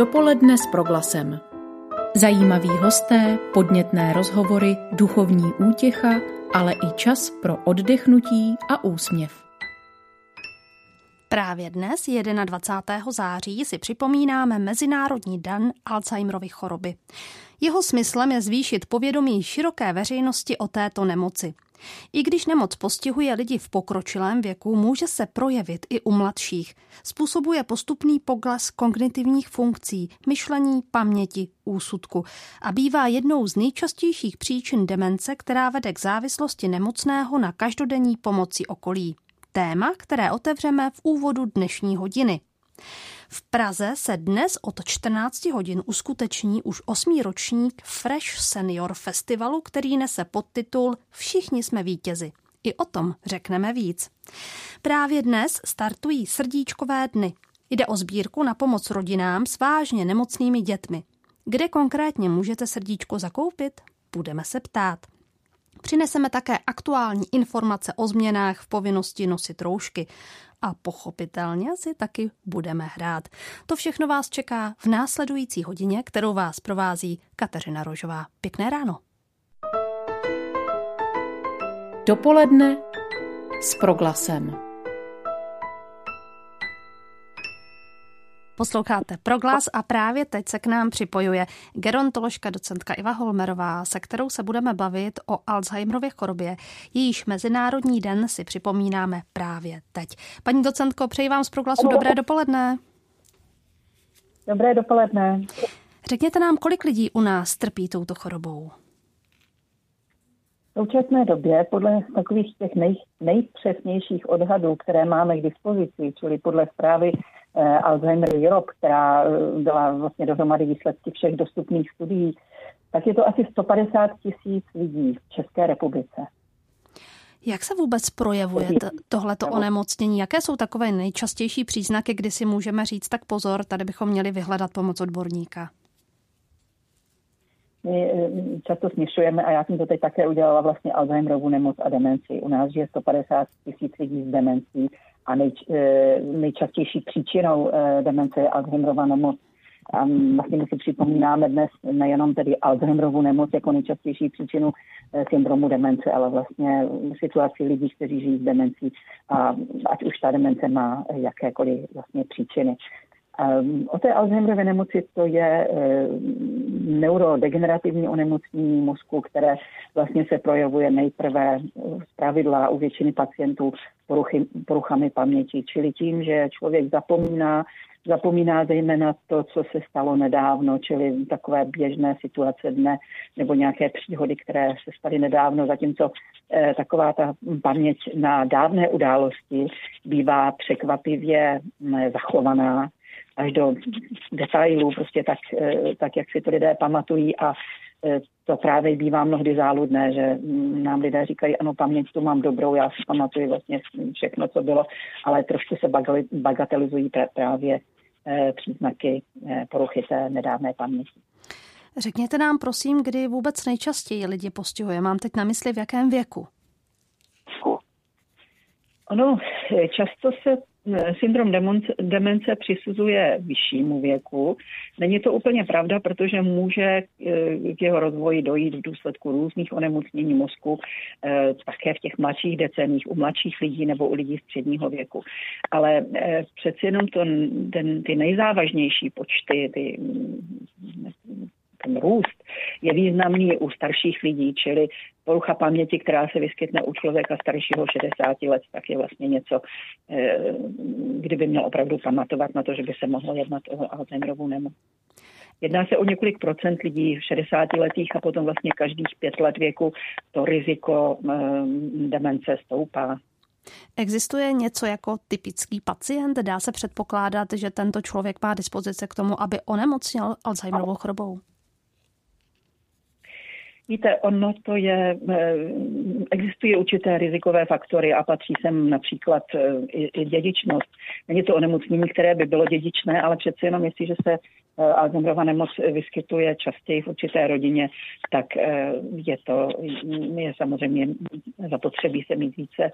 Dopoledne s proglasem. Zajímaví hosté, podnětné rozhovory, duchovní útěcha, ale i čas pro oddechnutí a úsměv. Právě dnes, 21. září, si připomínáme Mezinárodní den Alzheimerovy choroby. Jeho smyslem je zvýšit povědomí široké veřejnosti o této nemoci. I když nemoc postihuje lidi v pokročilém věku, může se projevit i u mladších. Způsobuje postupný pokles kognitivních funkcí, myšlení, paměti, úsudku a bývá jednou z nejčastějších příčin demence, která vede k závislosti nemocného na každodenní pomoci okolí. Téma, které otevřeme v úvodu dnešní hodiny. V Praze se dnes od 14 hodin uskuteční už osmý ročník Fresh Senior Festivalu, který nese podtitul Všichni jsme vítězi. I o tom řekneme víc. Právě dnes startují srdíčkové dny. Jde o sbírku na pomoc rodinám s vážně nemocnými dětmi. Kde konkrétně můžete srdíčko zakoupit? Budeme se ptát. Přineseme také aktuální informace o změnách v povinnosti nosit roušky a pochopitelně si taky budeme hrát. To všechno vás čeká v následující hodině, kterou vás provází Kateřina Rožová. Pěkné ráno. Dopoledne s proglasem. Posloucháte Proglas a právě teď se k nám připojuje gerontoložka docentka Iva Holmerová, se kterou se budeme bavit o Alzheimerově chorobě. Jejíž Mezinárodní den si připomínáme právě teď. Paní docentko, přeji vám z Proglasu dobré dopoledne. Dobré dopoledne. Řekněte nám, kolik lidí u nás trpí touto chorobou? V současné době podle takových těch nej, nejpřesnějších odhadů, které máme k dispozici, čili podle zprávy Alzheimer Europe, která eh, byla vlastně dohromady výsledky všech dostupných studií, tak je to asi 150 tisíc lidí v České republice. Jak se vůbec projevuje tohleto onemocnění? Jaké jsou takové nejčastější příznaky, kdy si můžeme říct, tak pozor, tady bychom měli vyhledat pomoc odborníka? My eh, často směšujeme, a já jsem to teď také udělala, vlastně Alzheimerovu nemoc a demenci. U nás je 150 tisíc lidí s demencí a nej, eh, nejčastější příčinou eh, demence je Alzheimerova nemoc. A vlastně my si připomínáme dnes nejenom tedy Alzheimerovu nemoc jako nejčastější příčinu eh, syndromu demence, ale vlastně situaci lidí, kteří žijí s demencí, a ať už ta demence má jakékoliv vlastně příčiny. Um, o té Alzheimerově nemoci to je um, neurodegenerativní onemocnění mozku, které vlastně se projevuje nejprve z pravidla u většiny pacientů poruchy, poruchami paměti, čili tím, že člověk zapomíná, zapomíná zejména to, co se stalo nedávno, čili takové běžné situace dne nebo nějaké příhody, které se staly nedávno, zatímco eh, taková ta paměť na dávné události bývá překvapivě eh, zachovaná až do detailů, prostě tak, eh, tak, jak si to lidé pamatují a eh, to právě bývá mnohdy záludné, že nám lidé říkají, ano, paměť tu mám dobrou, já si pamatuju vlastně všechno, co bylo, ale trošku se bagatelizují právě eh, příznaky poruchy té nedávné paměti. Řekněte nám prosím, kdy vůbec nejčastěji lidi postihuje. Mám teď na mysli v jakém věku? Ono, často se syndrom demence přisuzuje vyššímu věku. Není to úplně pravda, protože může eh, k jeho rozvoji dojít v důsledku různých onemocnění mozku, eh, také v těch mladších deceních, u mladších lidí nebo u lidí středního věku. Ale eh, přeci jenom to, ten, ty nejzávažnější počty, ty ten růst je významný u starších lidí, čili porucha paměti, která se vyskytne u člověka staršího 60 let, tak je vlastně něco, eh, kdyby měl opravdu pamatovat na to, že by se mohlo jednat o Alzheimerovu nemoc. Jedná se o několik procent lidí v 60 letých a potom vlastně každých pět let věku to riziko eh, demence stoupá. Existuje něco jako typický pacient? Dá se předpokládat, že tento člověk má dispozice k tomu, aby onemocněl Alzheimerovou chorobou? Víte, ono to je, eh, existují určité rizikové faktory a patří sem například eh, i, dědičnost. Není to onemocnění, které by bylo dědičné, ale přeci jenom jestliže se eh, Alzheimerova nemoc vyskytuje častěji v určité rodině, tak je to je samozřejmě zapotřebí se mít více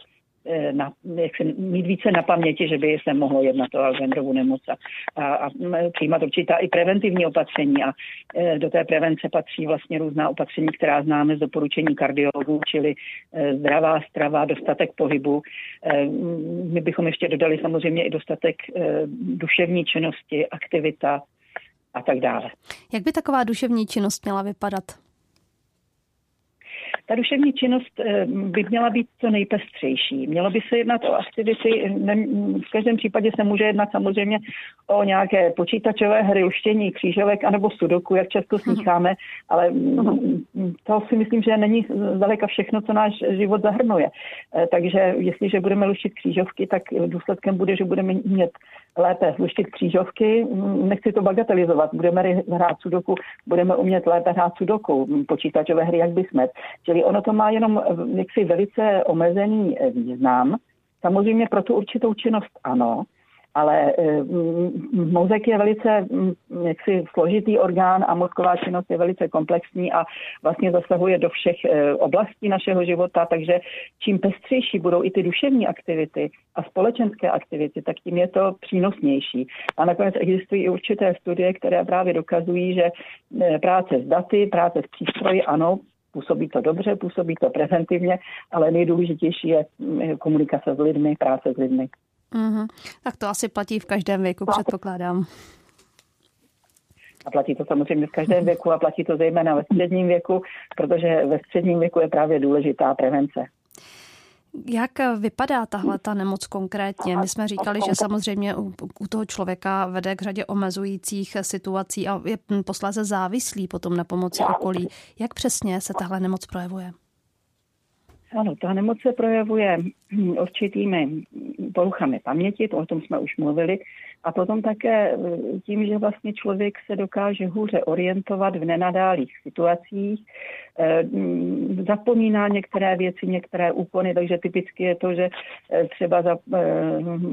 na, jak se, mít více na paměti, že by se mohlo jednat o Alzheimerovu nemoc a, a, a přijímat určitá i preventivní opatření a e, do té prevence patří vlastně různá opatření, která známe z doporučení kardiologů, čili e, zdravá strava, dostatek pohybu. E, my bychom ještě dodali samozřejmě i dostatek e, duševní činnosti, aktivita a tak dále. Jak by taková duševní činnost měla vypadat? Ta duševní činnost eh, by měla být co nejpestřejší. Mělo by se jednat o aktivity, v každém případě se může jednat samozřejmě o nějaké počítačové hry, uštění křížovek anebo sudoku, jak často slycháme, ale to si myslím, že není zdaleka všechno, co náš život zahrnuje. Eh, takže jestliže budeme luštit křížovky, tak důsledkem bude, že budeme mít lépe luštit křížovky. Nechci to bagatelizovat. Budeme hrát sudoku, budeme umět lépe hrát sudoku, počítačové hry, jak by jsme. Čili ono to má jenom jaksi velice omezený význam. Samozřejmě pro tu určitou činnost ano, ale eh, mozek je velice jaksi složitý orgán a mozková činnost je velice komplexní a vlastně zasahuje do všech eh, oblastí našeho života, takže čím pestřejší budou i ty duševní aktivity a společenské aktivity, tak tím je to přínosnější. A nakonec existují i určité studie, které právě dokazují, že eh, práce s daty, práce s přístroji, ano, působí to dobře, působí to preventivně, ale nejdůležitější je komunikace s lidmi, práce s lidmi. Mm-hmm. Tak to asi platí v každém věku, předpokládám. A platí to samozřejmě v každém věku a platí to zejména ve středním věku, protože ve středním věku je právě důležitá prevence. Jak vypadá tahle ta nemoc konkrétně? My jsme říkali, že samozřejmě u, u toho člověka vede k řadě omezujících situací a je posléze závislý potom na pomoci okolí. Jak přesně se tahle nemoc projevuje? Ano, ta nemoc se projevuje určitými poruchami paměti, to o tom jsme už mluvili, a potom také e, tím, že vlastně člověk se dokáže hůře orientovat v nenadálých situacích, e, zapomíná některé věci, některé úkony, takže typicky je to, že e, třeba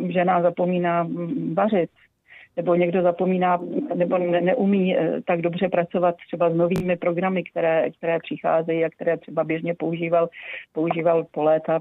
žena zapomíná vařit, nebo někdo zapomíná nebo ne, neumí eh, tak dobře pracovat třeba s novými programy, které, které přicházejí a které třeba běžně používal, používal po léta,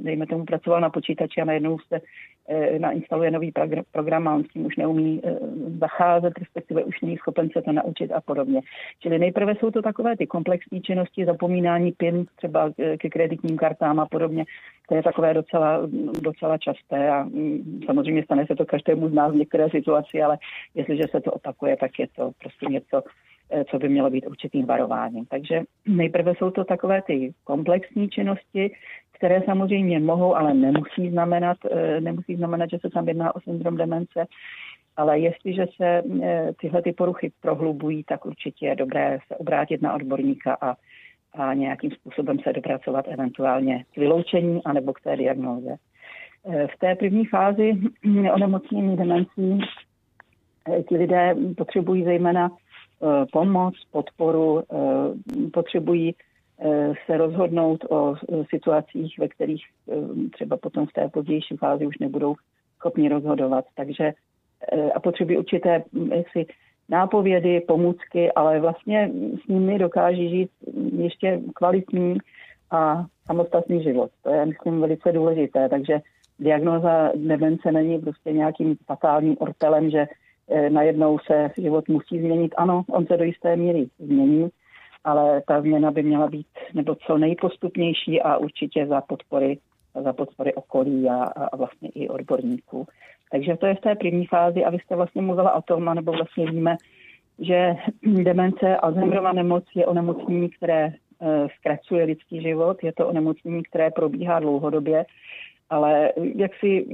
dejme tomu pracoval na počítači a najednou se eh, nainstaluje nový program a on s tím už neumí eh, zacházet, respektive už není schopen se to naučit a podobně. Čili nejprve jsou to takové ty komplexní činnosti, zapomínání PIN třeba ke kreditním kartám a podobně. To je takové docela, docela časté a mm, samozřejmě stane se to každému z nás některé situaci, ale jestliže se to opakuje, tak je to prostě něco, eh, co by mělo být určitým varováním. Takže nejprve jsou to takové ty komplexní činnosti, které samozřejmě mohou, ale nemusí znamenat, eh, nemusí znamenat, že se tam jedná o syndrom demence. Ale jestliže se eh, tyhle ty poruchy prohlubují, tak určitě je dobré se obrátit na odborníka a, a nějakým způsobem se dopracovat eventuálně k vyloučení anebo k té diagnoze. V té první fázi onemocnění demencí eh, ti lidé potřebují zejména eh, pomoc, podporu, eh, potřebují se rozhodnout o situacích, ve kterých třeba potom v té pozdější fázi už nebudou schopni rozhodovat. Takže a potřebují určité jaksi, nápovědy, pomůcky, ale vlastně s nimi dokáží žít ještě kvalitní a samostatný život. To je, myslím, velice důležité. Takže diagnoza demence není prostě nějakým fatálním ortelem, že eh, najednou se život musí změnit. Ano, on se do jisté míry změní, ale ta změna by měla být nebo co nejpostupnější a určitě za podpory, za podpory okolí a, a vlastně i odborníků. Takže to je v té první fázi a vy jste vlastně mluvila o tom, nebo vlastně víme, že demence Alzheimerova nemoc je onemocnění, které eh, zkracuje lidský život, je to onemocnění, které probíhá dlouhodobě ale jaksi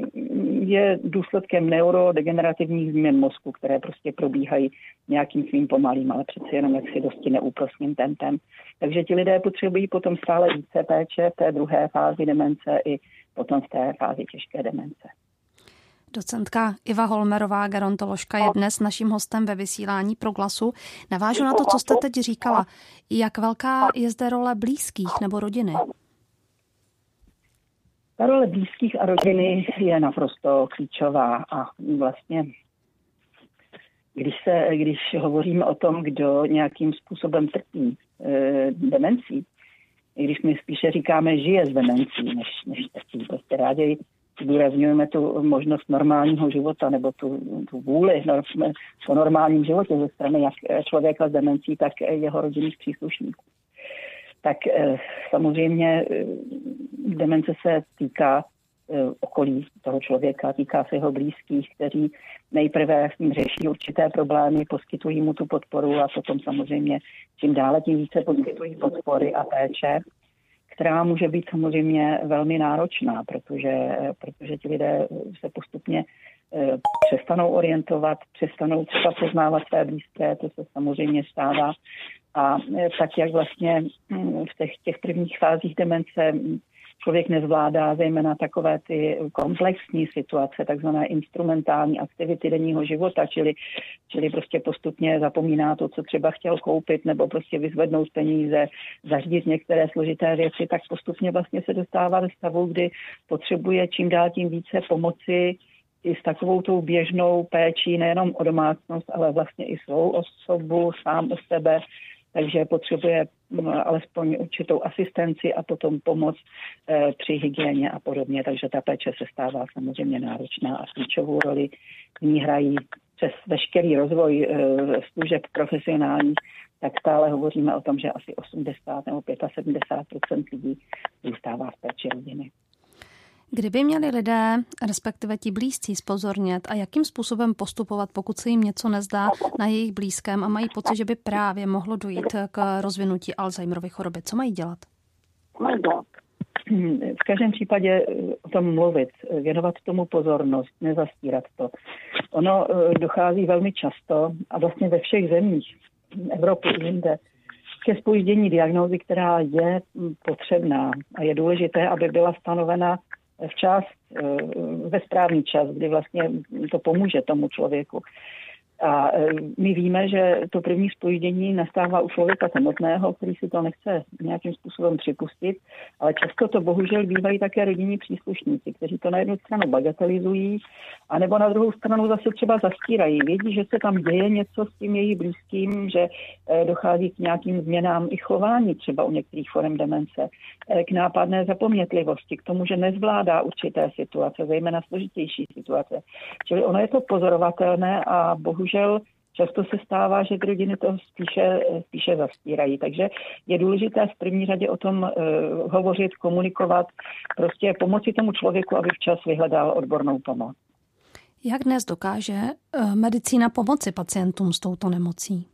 je důsledkem neurodegenerativních změn mozku, které prostě probíhají nějakým svým pomalým, ale přeci jenom jaksi dosti neúprosným tempem. Takže ti lidé potřebují potom stále více péče v té druhé fázi demence i potom v té fázi těžké demence. Docentka Iva Holmerová, gerontoložka, je dnes naším hostem ve vysílání pro glasu. Navážu na to, co jste teď říkala. Jak velká je zde role blízkých nebo rodiny? Ta role blízkých a rodiny je naprosto klíčová a vlastně když, se, když hovoříme o tom, kdo nějakým způsobem trpí e, demencí, i když my spíše říkáme žije s demencí, než, než trpí. Prostě rádi zdůrazňujeme tu možnost normálního života nebo tu, tu vůli po normálním životě ze strany jak člověka s demencí, tak jeho rodinných příslušníků. Tak eh, samozřejmě eh, demence se týká eh, okolí toho člověka, týká se jeho blízkých, kteří nejprve s ním řeší určité problémy, poskytují mu tu podporu a potom samozřejmě čím dále, tím více poskytují podpory a péče která může být samozřejmě velmi náročná, protože, protože ti lidé se postupně přestanou orientovat, přestanou třeba poznávat své blízké, to se samozřejmě stává. A eh, tak, jak vlastně hm, v těch, těch prvních fázích demence člověk nezvládá, zejména takové ty komplexní situace, takzvané instrumentální aktivity denního života, čili, čili prostě postupně zapomíná to, co třeba chtěl koupit, nebo prostě vyzvednout peníze, zařídit některé složité věci, tak postupně vlastně se dostává do stavu, kdy potřebuje čím dál tím více pomoci i s takovou tou běžnou péčí nejenom o domácnost, ale vlastně i svou osobu, sám o sebe, takže potřebuje mm, alespoň určitou asistenci a potom pomoc eh, při hygieně a podobně. Takže ta péče se stává samozřejmě náročná a klíčovou roli v ní hrají přes veškerý rozvoj eh, služeb profesionálních, tak stále hovoříme o tom, že asi 80 nebo 75% lidí zůstává v péči rodiny. Kdyby měli lidé, respektive ti blízcí, spozornět a jakým způsobem postupovat, pokud se jim něco nezdá na jejich blízkém a mají pocit, že by právě mohlo dojít k rozvinutí Alzheimerovy choroby, co mají dělat? V každém případě o tom mluvit, věnovat tomu pozornost, nezastírat to. Ono eh, dochází velmi často a vlastně ve všech zemích Evropy i jinde ke spoždění diagnózy, která je potřebná a je důležité, aby byla stanovena včas, eh, ve správný čas, kdy vlastně to pomůže tomu člověku. A e, my víme, že to první spoždění nastává u člověka samotného, který si to nechce nějakým způsobem připustit, ale často to bohužel bývají také rodinní příslušníci, kteří to na jednu stranu bagatelizují, anebo na druhou stranu zase třeba zastírají. Vědí, že se tam děje něco s tím její blízkým, že e, dochází k nějakým změnám i chování třeba u některých forem demence, e, k nápadné zapomnětlivosti, k tomu, že nezvládá určité situace, zejména složitější situace. Čili ono je to pozorovatelné a bohužel bohužel často se stává, že ty rodiny to spíše, spíše zastírají. Takže je důležité v první řadě o tom uh, hovořit, komunikovat, prostě pomoci tomu člověku, aby včas vyhledal odbornou pomoc. Jak dnes dokáže uh, medicína pomoci pacientům s touto nemocí?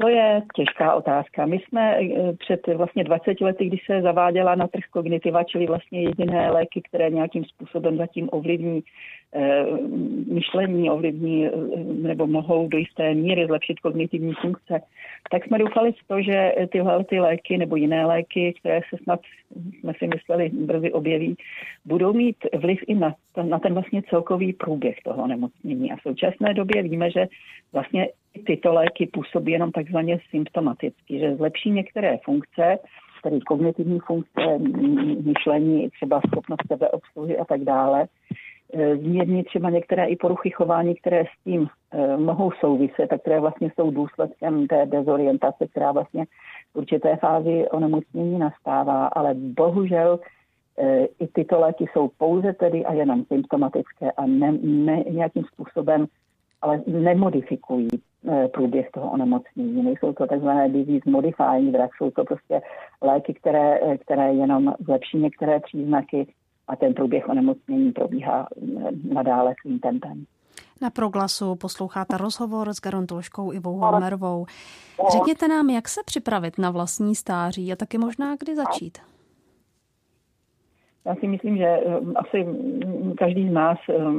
To je těžká otázka. My jsme eh, před vlastně 20 lety, když se zaváděla na trh kognitiva, čili vlastně jediné léky, které nějakým způsobem zatím ovlivní eh, myšlení, ovlivní eh, nebo mohou do jisté míry zlepšit kognitivní funkce, tak jsme doufali v to, že tyhle ty léky nebo jiné léky, které se snad, jsme si mysleli, brzy objeví, budou mít vliv i na, na ten vlastně celkový průběh toho nemocnění. A v současné době víme, že vlastně tyto léky působí jenom takzvaně symptomaticky, že zlepší některé funkce, tedy kognitivní funkce, myšlení, třeba schopnost sebeobsluhy a tak dále, e, zmírní třeba některé i poruchy chování, které s tím e, mohou souviset a které vlastně jsou důsledkem té dezorientace, která vlastně v určité fázi onemocnění nastává, ale bohužel e, i tyto léky jsou pouze tedy a jenom symptomatické a ne, ne nějakým způsobem ale nemodifikují průběh toho onemocnění. Nejsou to takzvané disease modifying drugs, jsou to prostě léky, které, eh, které jenom zlepší některé příznaky a ten průběh onemocnění probíhá eh, nadále svým tempem. Na proglasu posloucháte rozhovor s gerontoložkou Ivou Holmerovou. Řekněte nám, jak se připravit na vlastní stáří a taky možná kdy začít. Já si myslím, že asi každý z nás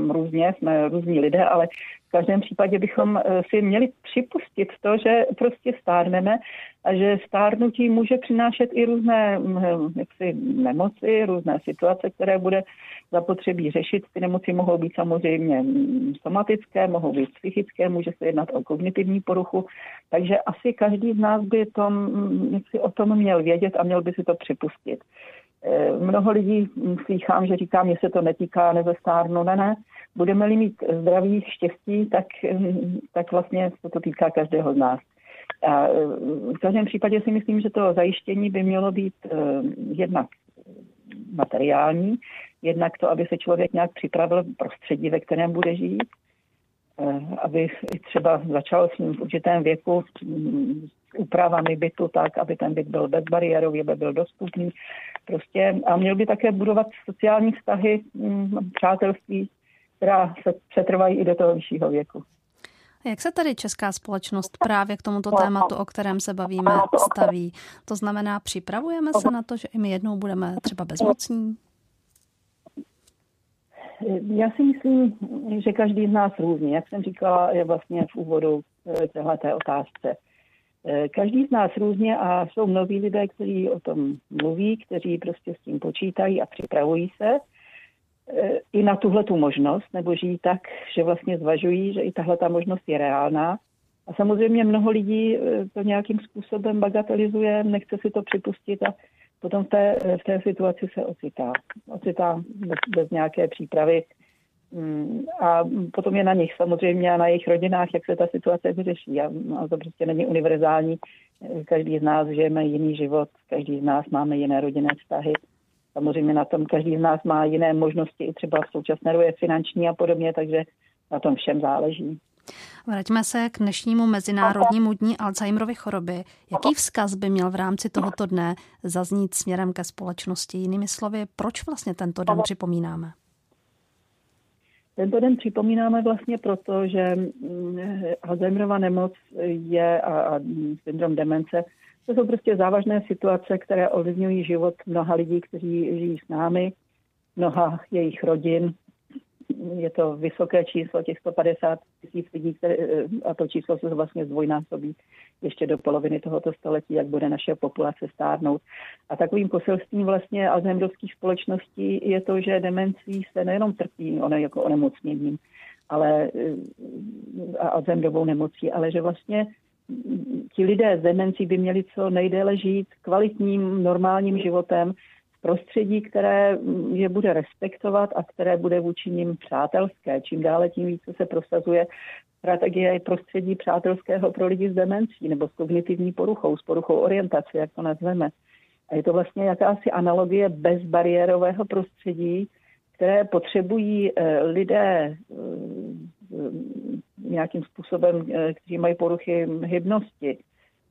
různě, jsme různí lidé, ale v každém případě bychom eh, si měli připustit to, že prostě stárneme a že stárnutí může přinášet i různé hm, jaksi, nemoci, různé situace, které bude zapotřebí řešit. Ty nemoci mohou být samozřejmě hm, somatické, mohou být psychické, může se jednat o kognitivní poruchu, takže asi každý z nás by tom, hm, jaksi, o tom měl vědět a měl by si to připustit. Eh, mnoho lidí slychám, že říká, mě se to netýká, nezestárnu, ne, ne budeme-li mít zdraví, štěstí, tak, tak vlastně se to týká každého z nás. A v každém případě si myslím, že to zajištění by mělo být jednak materiální, jednak to, aby se člověk nějak připravil prostředí, ve kterém bude žít, aby třeba začal s ním v určitém věku úpravami bytu tak, aby ten byt byl bezbariérový, aby byl dostupný. Prostě a měl by také budovat sociální vztahy, mm, přátelství, která se přetrvají i do toho vyššího věku. Jak se tady česká společnost právě k tomuto tématu, o kterém se bavíme, staví? To znamená, připravujeme se na to, že i my jednou budeme třeba bezmocní? Já si myslím, že každý z nás různě. Jak jsem říkala, je vlastně v úvodu eh, téhleté otázce. Eh, každý z nás různě a jsou mnozí lidé, kteří o tom mluví, kteří prostě s tím počítají a připravují se eh, i na tuhle tu možnost, nebo žijí tak, že vlastně zvažují, že i tahle ta možnost je reálná. A samozřejmě mnoho lidí to nějakým způsobem bagatelizuje, nechce si to připustit a potom v té, v té situaci se ocitá. Ocitá bez, bez nějaké přípravy Mm, a potom je na nich samozřejmě a na jejich rodinách, jak se ta situace vyřeší. A, a to prostě není univerzální. Každý z nás žijeme jiný život, každý z nás máme jiné rodinné vztahy. Samozřejmě na tom každý z nás má jiné možnosti, i třeba v současné době finanční a podobně, takže na tom všem záleží. Vraťme se k dnešnímu Mezinárodnímu dní Alzheimerovy choroby. Jaký vzkaz by měl v rámci tohoto dne zaznít směrem ke společnosti? Jinými slovy, proč vlastně tento den připomínáme? Tento den připomínáme vlastně proto, že mm, Alzheimerova nemoc je a, a syndrom demence, to jsou prostě závažné situace, které ovlivňují život mnoha lidí, kteří žijí s námi, mnoha jejich rodin, je to vysoké číslo, těch 150 tisíc lidí, které, a to číslo se vlastně zdvojnásobí ještě do poloviny tohoto století, jak bude naše populace stárnout. A takovým poselstvím vlastně alzheimerovských společností je to, že demencí se nejenom trpí ono jako onemocněním, ale a Alzheimerovou nemocí, ale že vlastně ti lidé s demencí by měli co nejdéle žít kvalitním, normálním životem, prostředí, které je bude respektovat a které bude vůči ním přátelské. Čím dále, tím více se prosazuje strategie prostředí přátelského pro lidi s demencí nebo s kognitivní poruchou, s poruchou orientace, jak to nazveme. A je to vlastně jakási analogie bezbariérového prostředí, které potřebují eh, lidé eh, nějakým způsobem, eh, kteří mají poruchy hybnosti,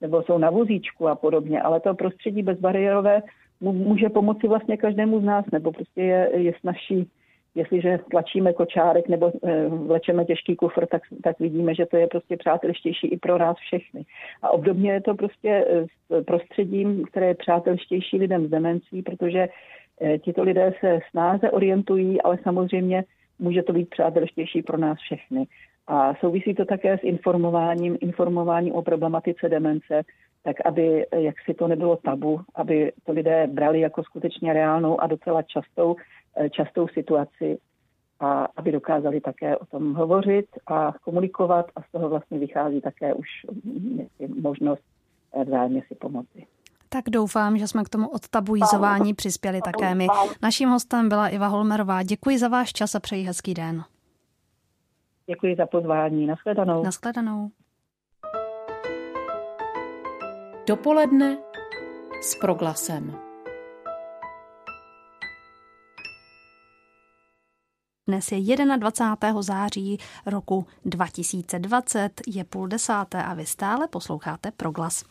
nebo jsou na vozíčku a podobně, ale to prostředí bezbariérové může pomoci vlastně každému z nás, nebo prostě je, je snažší, jestliže tlačíme kočárek nebo e, vlečeme těžký kufr, tak, tak vidíme, že to je prostě přátelštější i pro nás všechny. A obdobně je to prostě eh, s prostředím, které je přátelštější lidem s demencí, protože e, tito lidé se snáze orientují, ale samozřejmě může to být přátelštější pro nás všechny. A souvisí to také s informováním, informováním o problematice demence, tak aby jak si to nebylo tabu, aby to lidé brali jako skutečně reálnou a docela častou, eh, častou situaci a aby dokázali také o tom hovořit a komunikovat a z toho vlastně vychází také už mm, možnost eh, vzájemně si pomoci. Tak doufám, že jsme k tomu odtabuizování přispěli také my. Naším hostem byla Iva Holmerová. Děkuji za váš čas a přeji hezký den. Děkuji za pozvání. Naschledanou. Naschledanou. Dopoledne s proglasem. Dnes je 21. září roku 2020, je půl desáté a vy stále posloucháte Proglas.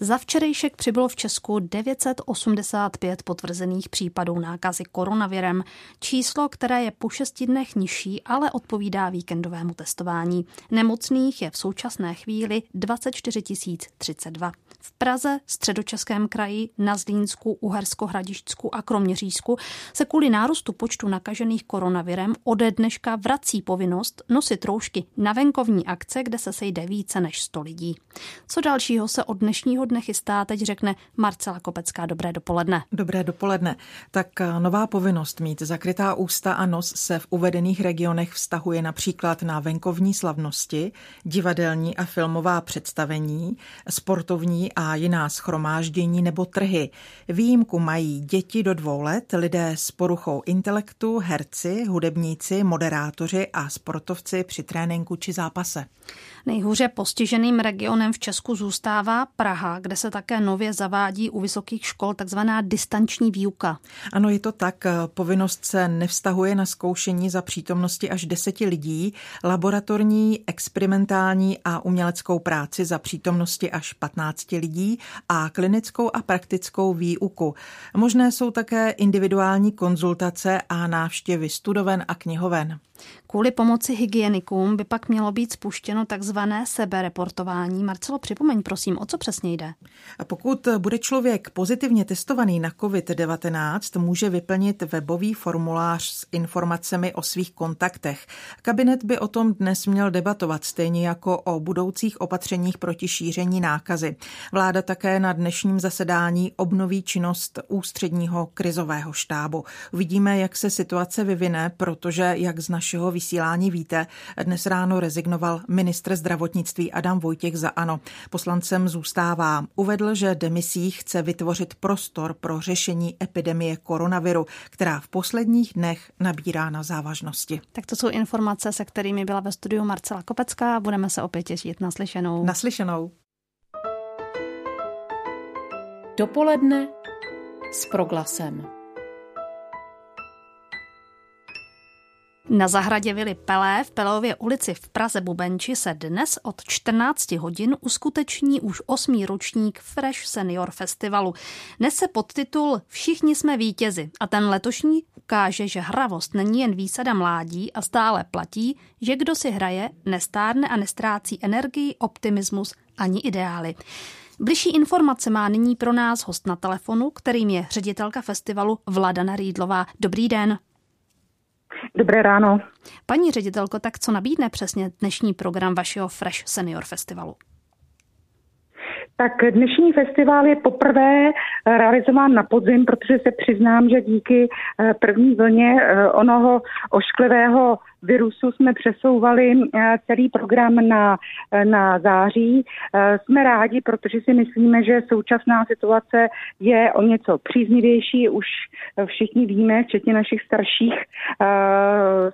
Za včerejšek přibylo v Česku 985 potvrzených případů nákazy koronavirem, číslo, které je po šesti dnech nižší, ale odpovídá víkendovému testování. Nemocných je v současné chvíli 24 032. V Praze, středočeském kraji, na Zlínsku, Uhersko-Hradišťsku a Kroměřížsku se kvůli nárůstu počtu nakažených koronavirem ode dneška vrací povinnost nosit roušky na venkovní akce, kde se sejde více než 100 lidí. Co dalšího se od dnešního dne chystá, teď řekne Marcela Kopecká. Dobré dopoledne. Dobré dopoledne. Tak eh, nová povinnost mít zakrytá ústa a nos se v uvedených regionech vztahuje například na venkovní slavnosti, divadelní a filmová představení, sportovní a jiná schromáždění nebo trhy. Výjimku mají děti do dvou let, lidé s poruchou intelektu, herci, hudebníci, moderátoři a sportovci při tréninku či zápase. Nejhůře postiženým regionem v Česku zůstává Praha, kde se také nově zavádí u vysokých škol takzvaná distanční výuka. Ano, je to tak. Povinnost se nevztahuje na zkoušení za přítomnosti až deseti lidí, laboratorní, experimentální a uměleckou práci za přítomnosti až 15 lidí a klinickou a praktickou výuku. Možné jsou také individuální konzultace a návštěvy studoven a knihoven. Kvůli pomoci hygienikům by pak mělo být spuštěno takzvané sebereportování. Marcelo, připomeň prosím, o co přesně jde? Pokud bude člověk pozitivně testovaný na COVID-19, může vyplnit webový formulář s informacemi o svých kontaktech. Kabinet by o tom dnes měl debatovat, stejně jako o budoucích opatřeních proti šíření nákazy. Vláda také na dnešním zasedání obnoví činnost ústředního krizového štábu. Uvidíme, jak se situace vyvine, protože, jak z našeho vysílání víte, dnes ráno rezignoval ministr zdravotnictví Adam Vojtěch za ANO. Poslancem zůstává. Uvedl, že demisí chce vytvořit prostor pro řešení epidemie koronaviru, která v posledních dnech nabírá na závažnosti. Tak to jsou informace, se kterými byla ve studiu Marcela Kopecká. Budeme se opět těšit naslyšenou. Naslyšenou. Dopoledne s proglasem. Na zahradě Vily Pelé v Pelově ulici v Praze Bubenči se dnes od 14 hodin uskuteční už osmý ročník Fresh Senior Festivalu. Nese podtitul Všichni jsme vítězi a ten letošní ukáže, že hravost není jen výsada mládí a stále platí, že kdo si hraje, nestárne a nestrácí energii, optimismus ani ideály. Bližší informace má nyní pro nás host na telefonu, kterým je ředitelka festivalu Vladana Rýdlová. Dobrý den. Dobré ráno. Paní ředitelko, tak co nabídne přesně dnešní program vašeho Fresh Senior Festivalu? Tak dnešní festival je poprvé realizován na podzim, protože se přiznám, že díky eh, první vlně eh, onoho ošklivého virusu jsme přesouvali eh, celý program na, na září. Jsme rádi, protože si myslíme, že současná situace je o něco příznivější. Už všichni víme, včetně našich starších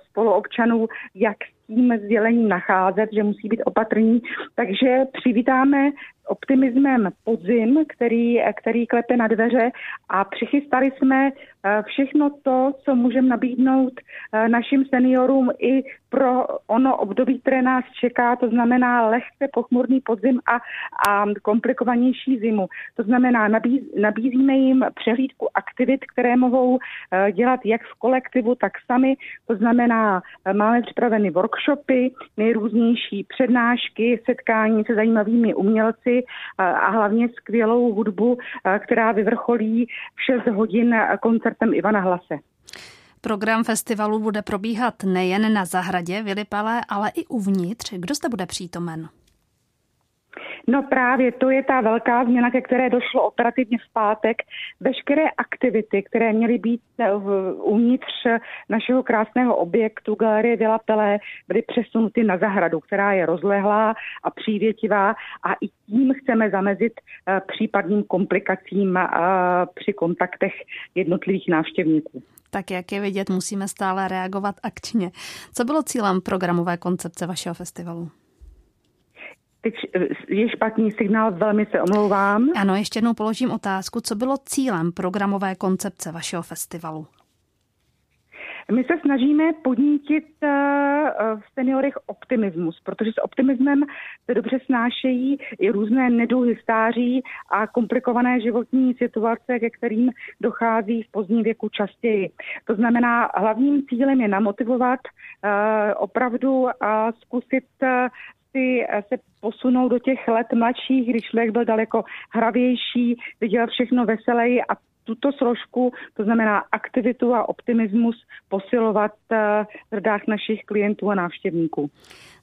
spoluobčanů, jak s tím sdělením nacházet, že musí být opatrní. Takže přivítáme optimismem podzim, který, který klepe na dveře a přichystali jsme eh, všechno to, co můžeme nabídnout eh, našim seniorům i pro ono období, které nás čeká, to znamená lehce pochmurný podzim a, a komplikovanější zimu. To znamená, nabíz, nabízíme jim přehlídku aktivit, které mohou eh, dělat jak v kolektivu, tak sami. To znamená, máme připraveny workshopy, nejrůznější přednášky, setkání se zajímavými umělci, a hlavně skvělou hudbu, která vyvrcholí v 6 hodin koncertem Ivana Hlase. Program festivalu bude probíhat nejen na zahradě Vilipale, ale i uvnitř. Kdo zde bude přítomen? No právě to je ta velká změna, ke které došlo operativně v pátek. Veškeré aktivity, které měly být eh, uvnitř našeho krásného objektu Galerie Vila Pelé, byly přesunuty na zahradu, která je rozlehlá a přívětivá a i tím chceme zamezit eh, případným komplikacím eh, při kontaktech jednotlivých návštěvníků. Tak jak je vidět, musíme stále reagovat akčně. Co bylo cílem programové koncepce vašeho festivalu? Teď je špatný signál, velmi se omlouvám. Ano, ještě jednou položím otázku. Co bylo cílem programové koncepce vašeho festivalu? My se snažíme podnítit eh, v seniorech optimismus, protože s optimismem se dobře snášejí i různé neduhy stáří a komplikované životní situace, ke kterým dochází v pozdním věku častěji. To znamená, hlavním cílem je namotivovat eh, opravdu a zkusit eh, si se posunout do těch let mladších, když člověk byl daleko hravější, viděl všechno veseleji a tuto složku, to znamená aktivitu a optimismus, posilovat eh, v řadách našich klientů a návštěvníků.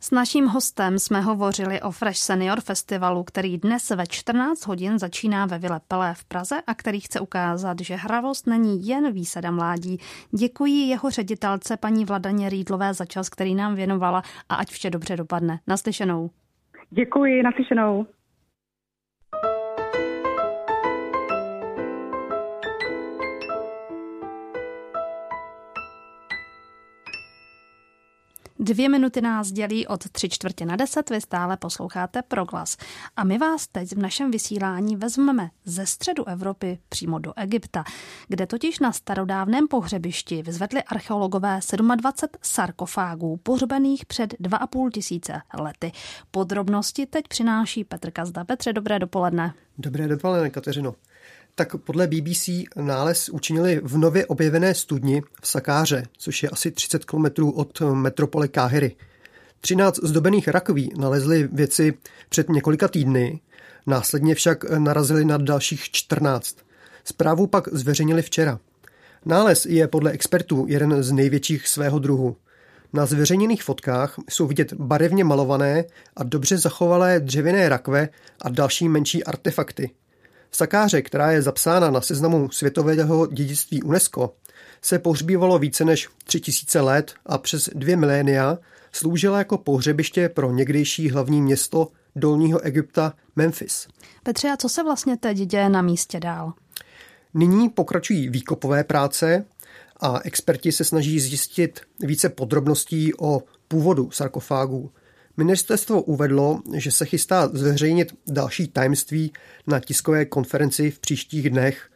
S naším hostem jsme hovořili o Fresh Senior Festivalu, který dnes ve 14 hodin začíná ve Vile Pelé v Praze a který chce ukázat, že hravost není jen výsada mládí. Děkuji jeho ředitelce paní Vladaně Rýdlové za čas, který nám věnovala a ať vše dobře dopadne. Naslyšenou. Děkuji, naslyšenou. Dvě minuty nás dělí od tři čtvrtě na deset, vy stále posloucháte Proglas. A my vás teď v našem vysílání vezmeme ze středu Evropy přímo do Egypta, kde totiž na starodávném pohřebišti vyzvedli archeologové 27 sarkofágů pohřbených před 2,5 tisíce lety. Podrobnosti teď přináší Petr Kazda. Petře, dobré dopoledne. Dobré dopoledne, Kateřino tak podle BBC nález učinili v nově objevené studni v Sakáře, což je asi 30 km od metropole Káhyry. 13 zdobených rakví nalezli věci před několika týdny, následně však narazili na dalších 14. Zprávu pak zveřejnili včera. Nález je podle expertů jeden z největších svého druhu. Na zveřejněných fotkách jsou vidět barevně malované a dobře zachovalé dřevěné rakve a další menší artefakty – Sakáře, která je zapsána na seznamu světového dědictví UNESCO, se pohřbívalo více než 3000 let a přes dvě milénia sloužila jako pohřebiště pro někdejší hlavní město dolního Egypta Memphis. Petře, a co se vlastně teď děje na místě dál? Nyní pokračují výkopové práce a experti se snaží zjistit více podrobností o původu sarkofágů. Ministerstvo uvedlo, že se chystá zveřejnit další tajemství na tiskové konferenci v příštích dnech.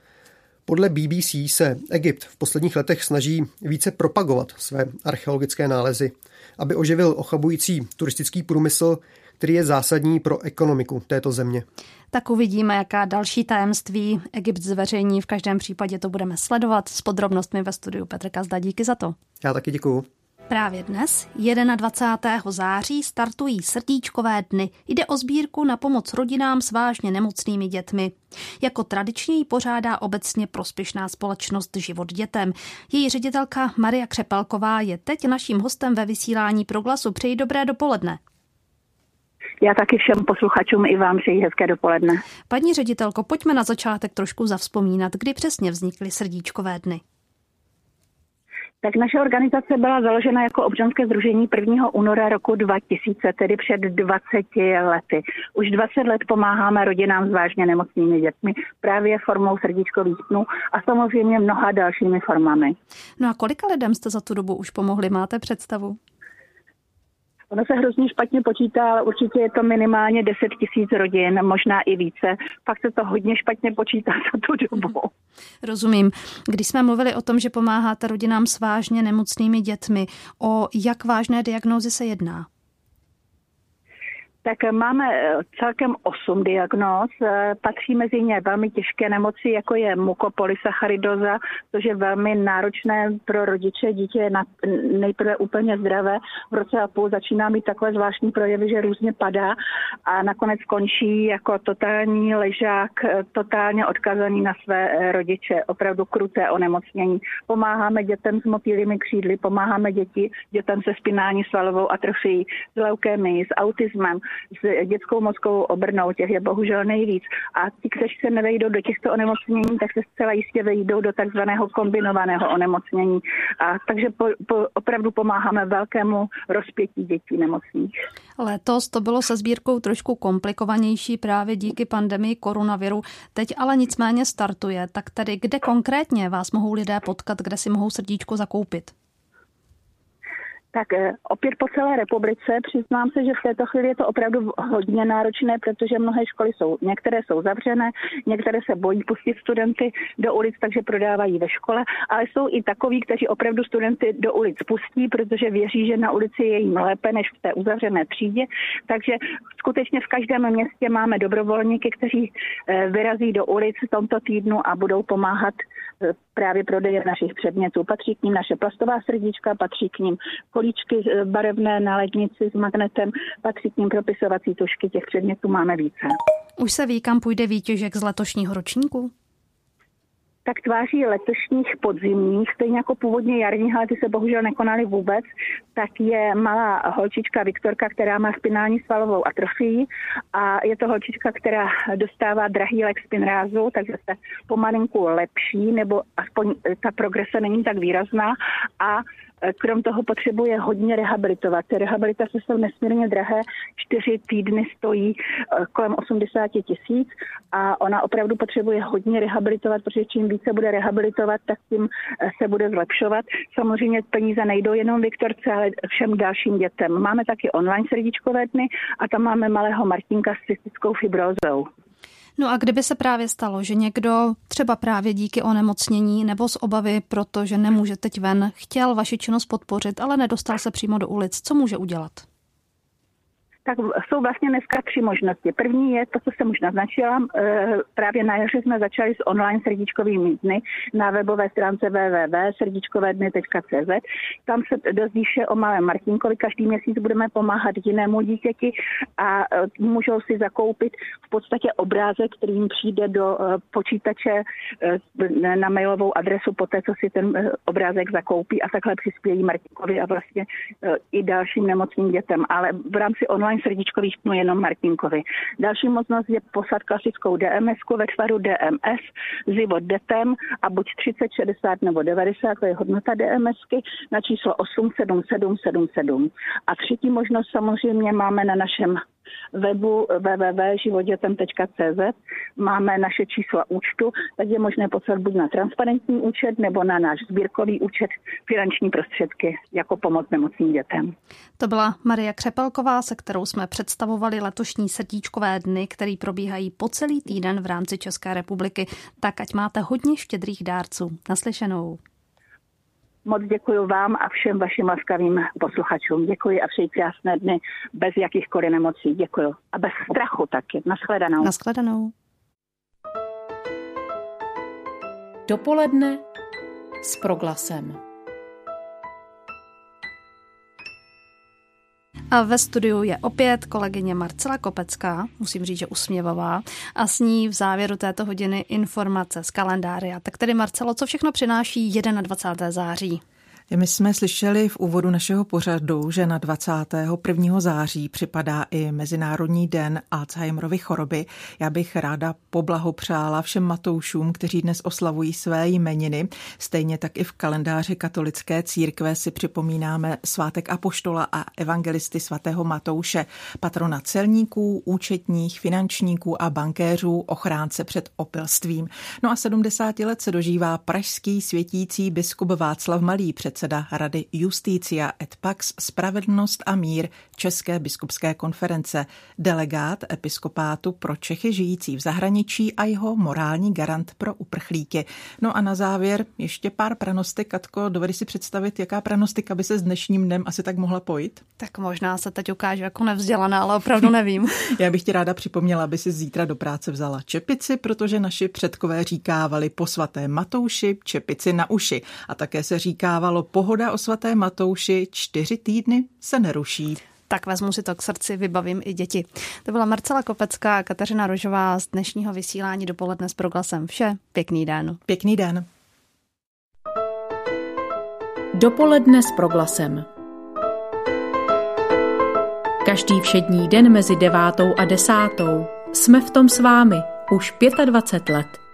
Podle BBC se Egypt v posledních letech snaží více propagovat své archeologické nálezy, aby oživil ochabující turistický průmysl, který je zásadní pro ekonomiku této země. Tak uvidíme, jaká další tajemství Egypt zveřejní. V každém případě to budeme sledovat s podrobnostmi ve studiu Petra Kazda. Díky za to. Já taky děkuju. Právě dnes, 21. září, startují srdíčkové dny. Jde o sbírku na pomoc rodinám s vážně nemocnými dětmi. Jako tradičně ji pořádá obecně prospěšná společnost Život dětem. Její ředitelka Maria Křepelková je teď naším hostem ve vysílání Proglasu. Přeji dobré dopoledne. Já taky všem posluchačům i vám přeji hezké dopoledne. Paní ředitelko, pojďme na začátek trošku zavzpomínat, kdy přesně vznikly srdíčkové dny. Tak naše organizace byla založena jako občanské združení 1. února roku 2000, tedy před 20 lety. Už 20 let pomáháme rodinám s vážně nemocnými dětmi právě formou srdíčkových dnů a samozřejmě mnoha dalšími formami. No a kolika lidem jste za tu dobu už pomohli, máte představu? Ono se hrozně špatně počítá, ale určitě je to minimálně 10 tisíc rodin, možná i více. Pak se to hodně špatně počítá za tu dobu. Rozumím. Když jsme mluvili o tom, že pomáháte rodinám s vážně nemocnými dětmi, o jak vážné diagnózy se jedná? Tak máme eh, celkem osm diagnóz. Eh, patří mezi ně velmi těžké nemoci, jako je mukopolysacharidoza, což je velmi náročné pro rodiče. Dítě je nejprve úplně zdravé, v roce a půl začíná mít takové zvláštní projevy, že různě padá a nakonec končí jako totální ležák, eh, totálně odkazaný na své rodiče. Opravdu kruté onemocnění. Pomáháme dětem s motýlými křídly, pomáháme děti, dětem se spinální svalovou atrofií, s leukémií, s autismem, s dětskou mozkovou obrnou, těch je bohužel nejvíc. A ti, kteří se nevejdou do těchto onemocnění, tak se zcela jistě vejdou do takzvaného kombinovaného onemocnění. A takže po, po, opravdu pomáháme velkému rozpětí dětí nemocných. Letos to bylo se sbírkou trošku komplikovanější právě díky pandemii koronaviru. Teď ale nicméně startuje. Tak tedy kde konkrétně vás mohou lidé potkat, kde si mohou srdíčko zakoupit? Tak eh, opět po celé republice přiznám se, že v této chvíli je to opravdu hodně náročné, protože mnohé školy jsou, některé jsou zavřené, některé se bojí pustit studenty do ulic, takže prodávají ve škole, ale jsou i takoví, kteří opravdu studenty do ulic pustí, protože věří, že na ulici je jim lépe než v té uzavřené třídě. Takže skutečně v každém městě máme dobrovolníky, kteří eh, vyrazí do ulic v tomto týdnu a budou pomáhat právě prodeje našich předmětů. Patří k ním naše plastová srdíčka, patří k ním kolíčky eh, barevné na lednici s magnetem, patří k ním propisovací tušky, těch předmětů máme více. Už se ví, kam půjde výtěžek z letošního ročníku? Tak tváří letošních podzimních, stejně jako původně jarní, ale ty se bohužel nekonaly vůbec, tak je malá holčička Viktorka, která má spinální svalovou atrofii. A je to holčička, která dostává drahý lék spinrázu, takže se pomalinku lepší, nebo aspoň ta progrese není tak výrazná. A krom toho potřebuje hodně rehabilitovat. Ty rehabilitace jsou nesmírně drahé, čtyři týdny stojí kolem 80 tisíc a ona opravdu potřebuje hodně rehabilitovat, protože čím více bude rehabilitovat, tak tím se bude zlepšovat. Samozřejmě peníze nejdou jenom Viktorce, ale všem dalším dětem. Máme taky online srdíčkové dny a tam máme malého Martinka s cystickou fibrózou. No a kdyby se právě stalo, že někdo třeba právě díky onemocnění nebo z obavy, protože nemůže teď ven, chtěl vaši činnost podpořit, ale nedostal se přímo do ulic, co může udělat? Tak jsou vlastně dneska tři možnosti. První je to, co jsem už naznačila. Eh, právě na jaře jsme začali s online srdíčkovými dny na webové stránce www.srdíčkovedny.cz. Tam se dozví vše o malém Martinkovi. Každý měsíc budeme pomáhat jinému dítěti a eh, můžou si zakoupit v podstatě obrázek, který jim přijde do eh, počítače na mailovou adresu po té, co si ten obrázek zakoupí a takhle přispějí Martinkovi a vlastně i dalším nemocným dětem. Ale v rámci online online srdíčkových dnů jenom Martinkovi. Další možnost je poslat klasickou DMS ve tvaru DMS život detem a buď 30, 60 nebo 90, to je hodnota DMSky, na číslo 87777. A třetí možnost samozřejmě máme na našem webu www.živodětem.cz máme naše čísla účtu, tak je možné poslat buď na transparentní účet nebo na náš sbírkový účet finanční prostředky jako pomoc nemocným dětem. To byla Maria Křepelková, se kterou jsme představovali letošní srdíčkové dny, které probíhají po celý týden v rámci České republiky. Tak ať máte hodně štědrých dárců. Naslyšenou. Moc děkuji vám a všem vašim laskavým posluchačům. Děkuji a přeji krásné dny bez jakýchkoliv nemocí. Děkuji. A bez strachu taky. Naschledanou. Naschledanou. Dopoledne s proglasem. A ve studiu je opět kolegyně Marcela Kopecká, musím říct, že usměvavá, a s ní v závěru této hodiny informace z kalendária. Tak tedy Marcelo, co všechno přináší 21. září? My jsme slyšeli v úvodu našeho pořadu, že na 21. září připadá i Mezinárodní den Alzheimerovy choroby. Já bych ráda poblahopřála všem matoušům, kteří dnes oslavují své jmeniny. Stejně tak i v kalendáři katolické církve si připomínáme svátek Apoštola a evangelisty svatého Matouše, patrona celníků, účetních, finančníků a bankéřů, ochránce před opilstvím. No a 70 let se dožívá pražský světící biskup Václav Malý před předseda Rady Justícia et Pax Spravedlnost a mír České biskupské konference, delegát episkopátu pro Čechy žijící v zahraničí a jeho morální garant pro uprchlíky. No a na závěr ještě pár pranostik. Katko, dovedeš si představit, jaká pranostika by se s dnešním dnem asi tak mohla pojít? Tak možná se teď ukáže jako nevzdělaná, ale opravdu nevím. Já bych ti ráda připomněla, aby si zítra do práce vzala čepici, protože naši předkové říkávali po svaté Matouši čepici na uši. A také se říkávalo pohoda o svaté Matouši čtyři týdny se neruší. Tak vezmu si to k srdci, vybavím i děti. To byla Marcela Kopecká a Kateřina Rožová z dnešního vysílání dopoledne s proglasem. Vše, pěkný den. Pěkný den. Dopoledne s proglasem. Každý všední den mezi devátou a desátou jsme v tom s vámi už 25 let.